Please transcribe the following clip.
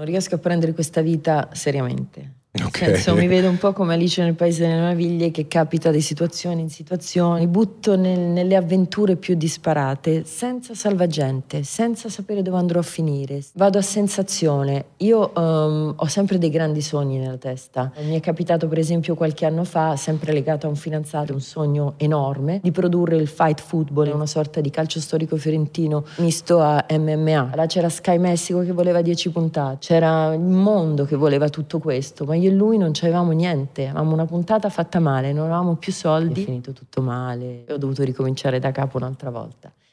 Non riesco a prendere questa vita seriamente. Ok. Nel senso, mi vedo un po' come Alice nel Paese delle Meraviglie che capita di situazione in situazione, mi butto nel- nelle avventure più disparate, senza salvagente, senza sapere dove andrò a finire. Vado a sensazione. Io ehm, ho sempre dei grandi sogni nella testa. Mi è capitato, per esempio, qualche anno fa, sempre legato a un fidanzato, un sogno enorme, di produrre il fight football, una sorta di calcio storico fiorentino misto a MMA. Là c'era Sky Messico che voleva 10 puntate, c'era il mondo che voleva tutto questo, ma io e lui non avevamo niente, avevamo una puntata fatta male, non avevamo più soldi. È finito tutto male e ho dovuto ricominciare da capo un'altra volta.